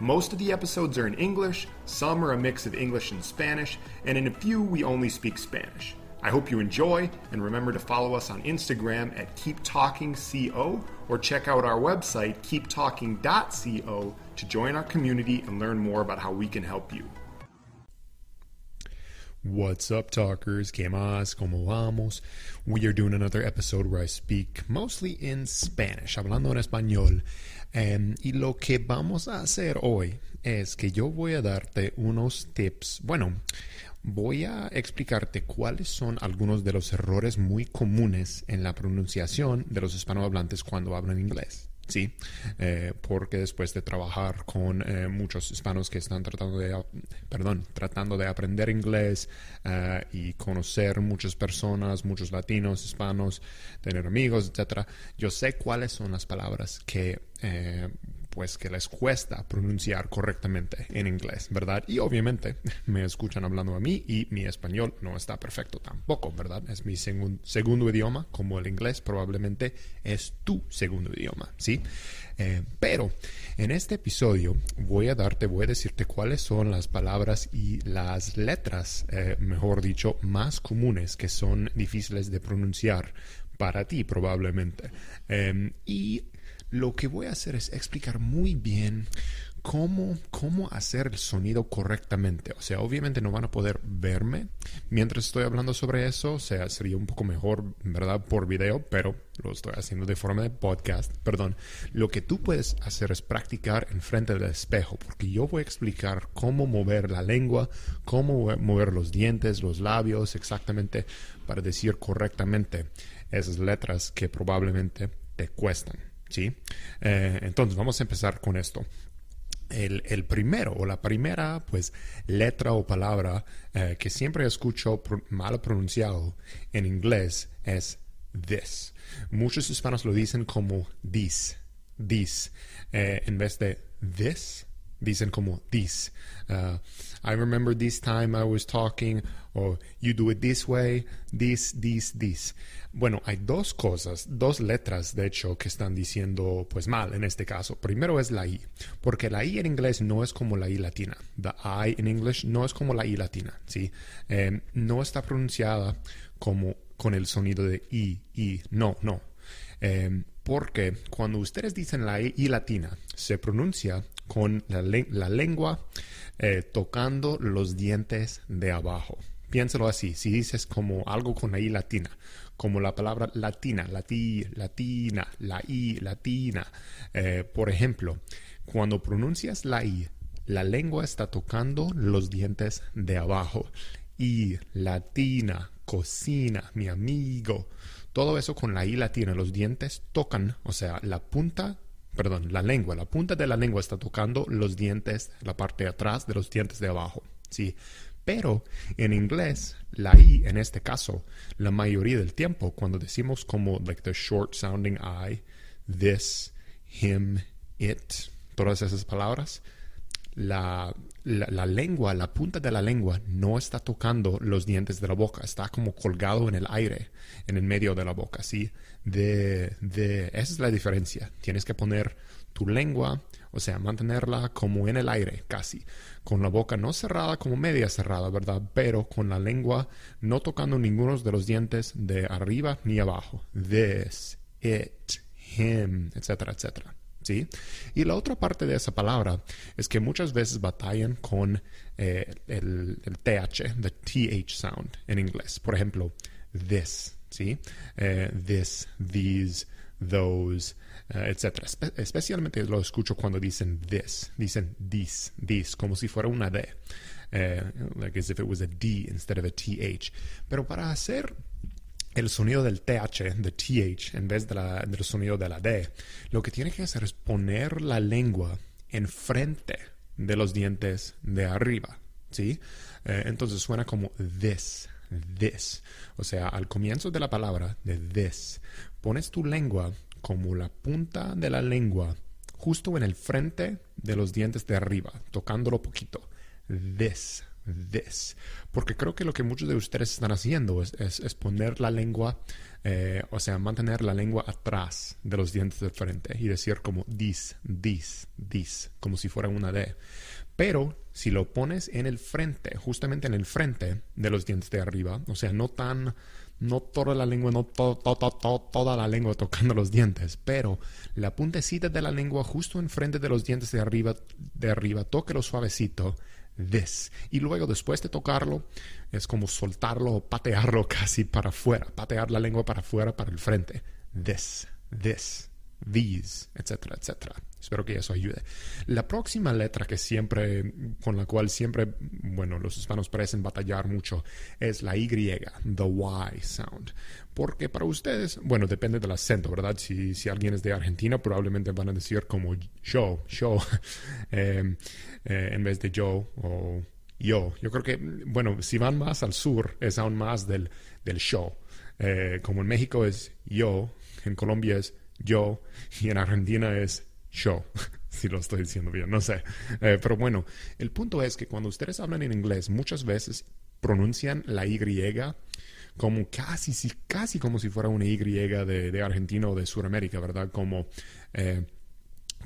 Most of the episodes are in English, some are a mix of English and Spanish, and in a few we only speak Spanish. I hope you enjoy, and remember to follow us on Instagram at KeepTalkingCO or check out our website, keeptalking.co, to join our community and learn more about how we can help you. What's up, talkers? ¿Qué más? ¿Cómo vamos? We are doing another episode where I speak mostly in Spanish, hablando en español. Um, y lo que vamos a hacer hoy es que yo voy a darte unos tips. Bueno, voy a explicarte cuáles son algunos de los errores muy comunes en la pronunciación de los hispanohablantes cuando hablan inglés. Sí, eh, porque después de trabajar con eh, muchos hispanos que están tratando de, perdón, tratando de aprender inglés eh, y conocer muchas personas, muchos latinos, hispanos, tener amigos, etcétera, yo sé cuáles son las palabras que pues que les cuesta pronunciar correctamente en inglés, ¿verdad? Y obviamente me escuchan hablando a mí y mi español no está perfecto tampoco, ¿verdad? Es mi segundo idioma, como el inglés probablemente es tu segundo idioma, ¿sí? Eh, pero en este episodio voy a darte, voy a decirte cuáles son las palabras y las letras, eh, mejor dicho, más comunes que son difíciles de pronunciar para ti probablemente. Em, y lo que voy a hacer es explicar muy bien cómo, cómo hacer el sonido correctamente. O sea, obviamente no van a poder verme mientras estoy hablando sobre eso. O sea, sería un poco mejor, ¿verdad? Por video, pero lo estoy haciendo de forma de podcast. Perdón. Lo que tú puedes hacer es practicar en frente del espejo, porque yo voy a explicar cómo mover la lengua, cómo mover los dientes, los labios, exactamente para decir correctamente esas letras que probablemente te cuestan. ¿Sí? Eh, entonces, vamos a empezar con esto. El, primero o la primera pues letra o palabra eh, que siempre escucho mal pronunciado en inglés es this. Muchos hispanos lo dicen como this, this, eh, en vez de this dicen como this. Uh, I remember this time I was talking, or you do it this way, this, this, this. Bueno, hay dos cosas, dos letras, de hecho, que están diciendo pues mal en este caso. Primero es la I, porque la I en inglés no es como la I latina. The I in English no es como la I latina, ¿sí? Eh, no está pronunciada como con el sonido de I, I, no, no. Eh, porque cuando ustedes dicen la I latina, se pronuncia con la, lengua eh, tocando los dientes de abajo. Piénsalo así, si dices como algo con la I latina, como la palabra latina, lati, latina, la I latina. Eh, por ejemplo, cuando pronuncias la I, la lengua está tocando los dientes de abajo. I, latina, cocina, mi amigo. Todo eso con la I latina, los dientes tocan, o sea, la punta perdón, la lengua, la punta de la lengua está tocando los dientes, la parte de atrás de los dientes de abajo, ¿sí? Pero en inglés, la I en este caso, la mayoría del tiempo, cuando decimos como like the short sounding I, this, him, it, todas esas palabras, la, la, lengua, la punta de la lengua no está tocando los dientes de la boca, está como colgado en el aire, en el medio de la boca, ¿sí? De, de, esa es la diferencia. Tienes que poner tu lengua, o sea, mantenerla como en el aire, casi, con la boca no cerrada, como media cerrada, ¿verdad? Pero con la lengua no tocando ninguno de los dientes de arriba ni abajo. This, it, him, etcétera, etcétera. Y la otra parte de esa palabra es que muchas veces batallan con eh, el, TH, the TH sound en inglés. Por ejemplo, this, ¿sí? Eh, this, these, those, uh, etc. especialmente lo escucho cuando dicen this, dicen this, this, como si fuera una D. like as if it was a D instead of a TH. Pero para hacer el sonido del TH, de TH, en vez de la, del sonido de la D, lo que tiene que hacer es poner la lengua enfrente de los dientes de arriba. ¿sí? Eh, entonces suena como this, this. O sea, al comienzo de la palabra, de this, pones tu lengua como la punta de la lengua justo en el frente de los dientes de arriba, tocándolo poquito. This, this. Porque creo que lo que muchos de ustedes están haciendo es, es, poner la lengua, eh, o sea, mantener la lengua atrás de los dientes de frente y decir como this, this, this, como si fuera una D. Pero si lo pones en el frente, justamente en el frente de los dientes de arriba, o sea, no tan, no toda la lengua, no toda la lengua tocando los dientes, pero la puntecita de la lengua justo enfrente de los dientes de arriba, de arriba, tóquelo suavecito, this. Y luego después de tocarlo, es como soltarlo o patearlo casi para afuera, patear la lengua para afuera, para el frente. This, this, these, etcétera, etcétera. Espero que eso ayude. La próxima letra que siempre, con la cual siempre, bueno, los hispanos parecen batallar mucho, es la Y, the Y sound. Porque para ustedes, bueno, depende del acento, ¿verdad? Si, si alguien es de Argentina, probablemente van a decir como yo, yo, eh, eh, en vez de yo o yo. Yo creo que, bueno, si van más al sur, es aún más del, del show. Eh, como en México es yo, en Colombia es yo y en Argentina es show, si lo estoy diciendo bien, no sé. Eh, pero bueno, el punto es que cuando ustedes hablan en inglés, muchas veces pronuncian la Y como casi, casi como si fuera una Y de, de Argentina o de Sudamérica, ¿verdad? Como, eh,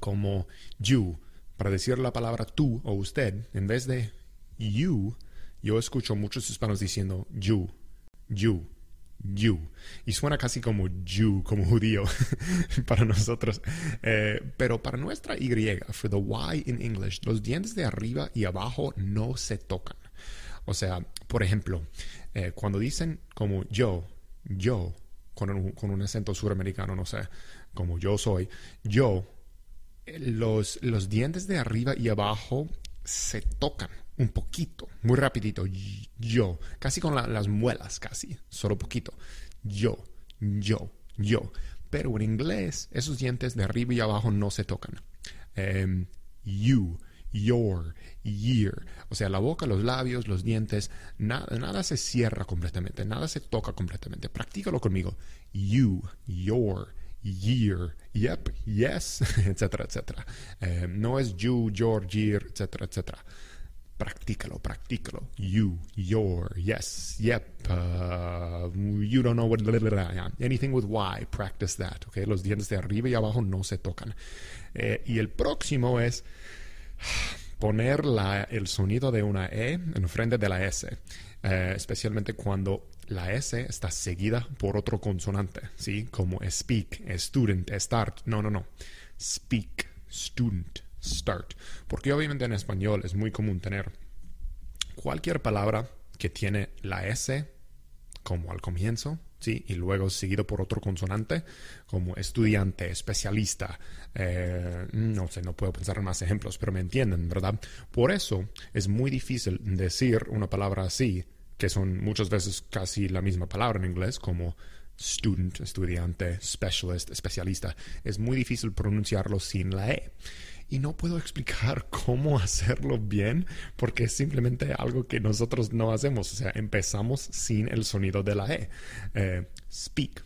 como you. Para decir la palabra tú o usted, en vez de you, yo escucho muchos hispanos diciendo you, you, you. Y suena casi como you, como judío para nosotros. Eh, pero para nuestra Y, for the Y in English, los dientes de arriba y abajo no se tocan. O sea, por ejemplo, eh, cuando dicen como yo, yo, con un, con un acento suramericano, no sé, como yo soy, yo, eh, los, los dientes de arriba y abajo se tocan un poquito, muy rapidito, yo, casi con las muelas, casi, solo poquito, yo, yo, yo. Pero en inglés, esos dientes de arriba y abajo no se tocan. Em, you, your, year. O sea, la boca, los labios, los dientes, nada, nada se cierra completamente, nada se toca completamente. Practícalo conmigo. You, your, year, yep, yes, etcétera, etcétera. Em, no es you, your, year, etcétera, etcétera practícalo, practícalo. You, your, yes, yep, uh, you don't know what, anything with Y, practice that? Los dientes de arriba y abajo no se tocan. Eh, y el próximo es poner el sonido de una E en frente de la S, eh, especialmente cuando la S está seguida por otro consonante, ¿sí? Como speak, student, start. No, no, no. Speak, student, start. Porque obviamente en español es muy común tener cualquier palabra que tiene la S como al comienzo, ¿sí? Y luego seguido por otro consonante, como estudiante, especialista. Eh, no sé, no puedo pensar en más ejemplos, pero me entienden, ¿verdad? Por eso es muy difícil decir una palabra así, que son muchas veces casi la misma palabra en inglés, como student, estudiante, specialist, especialista. Es muy difícil pronunciarlo sin la E y no puedo explicar cómo hacerlo bien porque es simplemente algo que nosotros no hacemos. O sea, empezamos sin el sonido de la E. Eh, speak,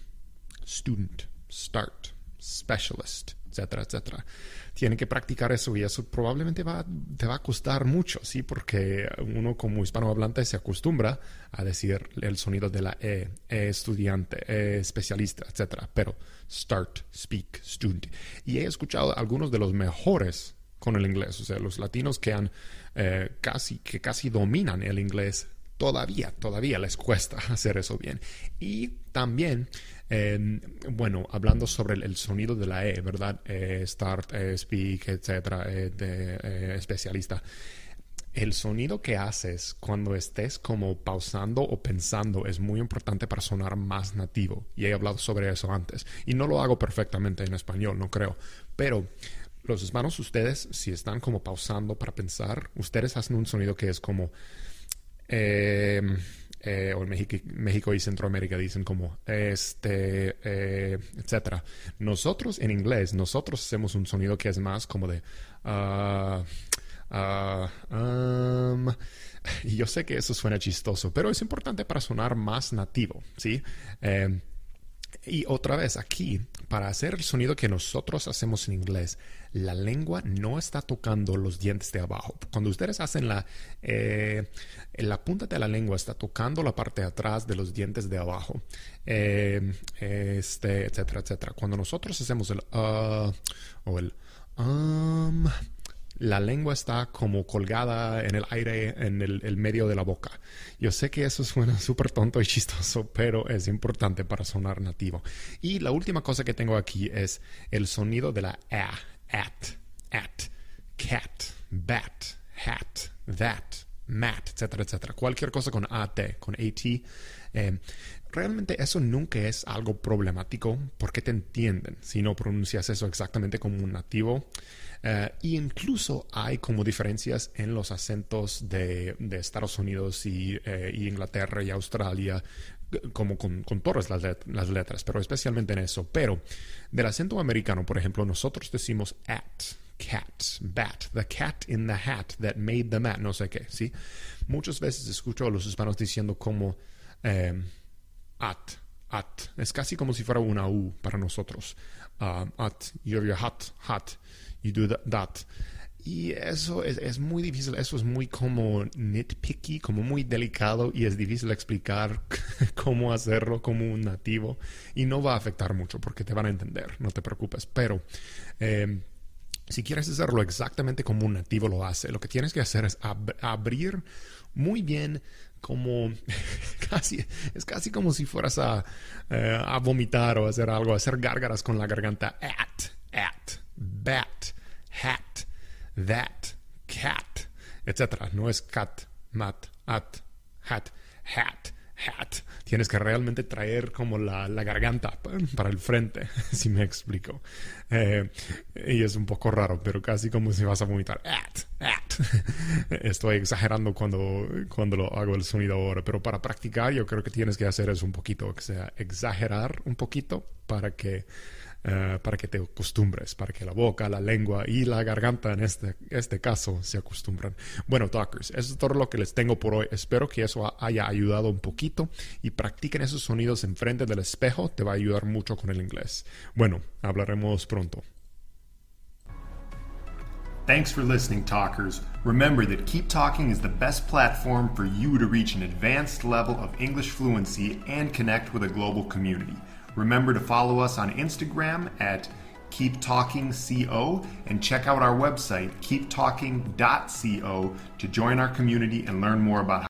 student, start, specialist, etcétera, etcétera. Tienen que practicar eso y eso probablemente va, te va a costar mucho, ¿sí? Porque uno como hispanohablante se acostumbra a decir el sonido de la E, e estudiante, e especialista, etcétera. Pero start, speak, student. Y he escuchado algunos de los mejores con el inglés, o sea, los latinos que han eh, casi, que casi dominan el inglés todavía, todavía les cuesta hacer eso bien. Y también, bueno, hablando sobre el, sonido de la E, ¿verdad? Eh, start, eh, speak, etcétera, de especialista el sonido que haces cuando estés como pausando o pensando es muy importante para sonar más nativo. Y he hablado sobre eso antes. Y no lo hago perfectamente en español, no creo. Pero los hispanos, ustedes, si están como pausando para pensar, ustedes hacen un sonido que es como... Em, eh, o en México, y Centroamérica dicen como este, eh, etcétera. Nosotros en inglés, nosotros hacemos un sonido que es más como de... Ah, Ah, um, y yo sé que eso suena chistoso, pero es importante para sonar más nativo, ¿sí? Eh, y otra vez, aquí, para hacer el sonido que nosotros hacemos en inglés, la lengua no está tocando los dientes de abajo. Cuando ustedes hacen la, eh, la punta de la lengua está tocando la parte de atrás de los dientes de abajo, eh, este, etcétera, etcétera. Cuando nosotros hacemos el uh, o el um, la lengua está como colgada en el aire, en el, medio de la boca. Yo sé que eso suena súper tonto y chistoso, pero es importante para sonar nativo. Y la última cosa que tengo aquí es el sonido de la a, at, at, cat, bat, hat, that, mat, etcétera, etcétera. Cualquier cosa con at, con at. Eh, realmente eso nunca es algo problemático porque te entienden si no pronuncias eso exactamente como un nativo. Y incluso hay como diferencias en los acentos de, Estados Unidos y, eh, y, Inglaterra y Australia, como con, con todas las, las, letras, pero especialmente en eso. Pero del acento americano, por ejemplo, nosotros decimos at, cat, bat, the cat in the hat that made the mat, no sé qué, ¿sí? Muchas veces escucho a los hispanos diciendo como eh, at, at. Es casi como si fuera una U para nosotros. Uh, at, you're your hat, hat you do that. Y eso es, muy difícil, eso es muy como nitpicky, como muy delicado y es difícil explicar cómo hacerlo como un nativo y no va a afectar mucho porque te van a entender, no te preocupes. Pero eh, si quieres hacerlo exactamente como un nativo lo hace, lo que tienes que hacer es ab abrir muy bien como casi es casi como si fueras a, uh, a vomitar o hacer algo, hacer gárgaras con la garganta at, at, bat hat, that, cat, etc. No es cat, mat, at, hat, hat, hat. Tienes que realmente traer como la, la garganta para el frente, si me explico. Eh, y es un poco raro, pero casi como si vas a vomitar. At, at. Estoy exagerando cuando, cuando lo hago el sonido ahora, pero para practicar yo creo que tienes que hacer eso un poquito, que sea exagerar un poquito para que eh, para que te acostumbres, para que la boca, la lengua y la garganta en este, este caso se acostumbran. Bueno, talkers, eso es todo lo que les tengo por hoy. Espero que eso haya ayudado un poquito y practiquen esos sonidos enfrente del espejo, te va a ayudar mucho con el inglés. Bueno, hablaremos pronto. Thanks for listening, talkers. Remember that Keep Talking is the best platform for you to reach an advanced level of English fluency and connect with a global community. Remember to follow us on Instagram at Keep Talking CO and check out our website, keeptalking.co, to join our community and learn more about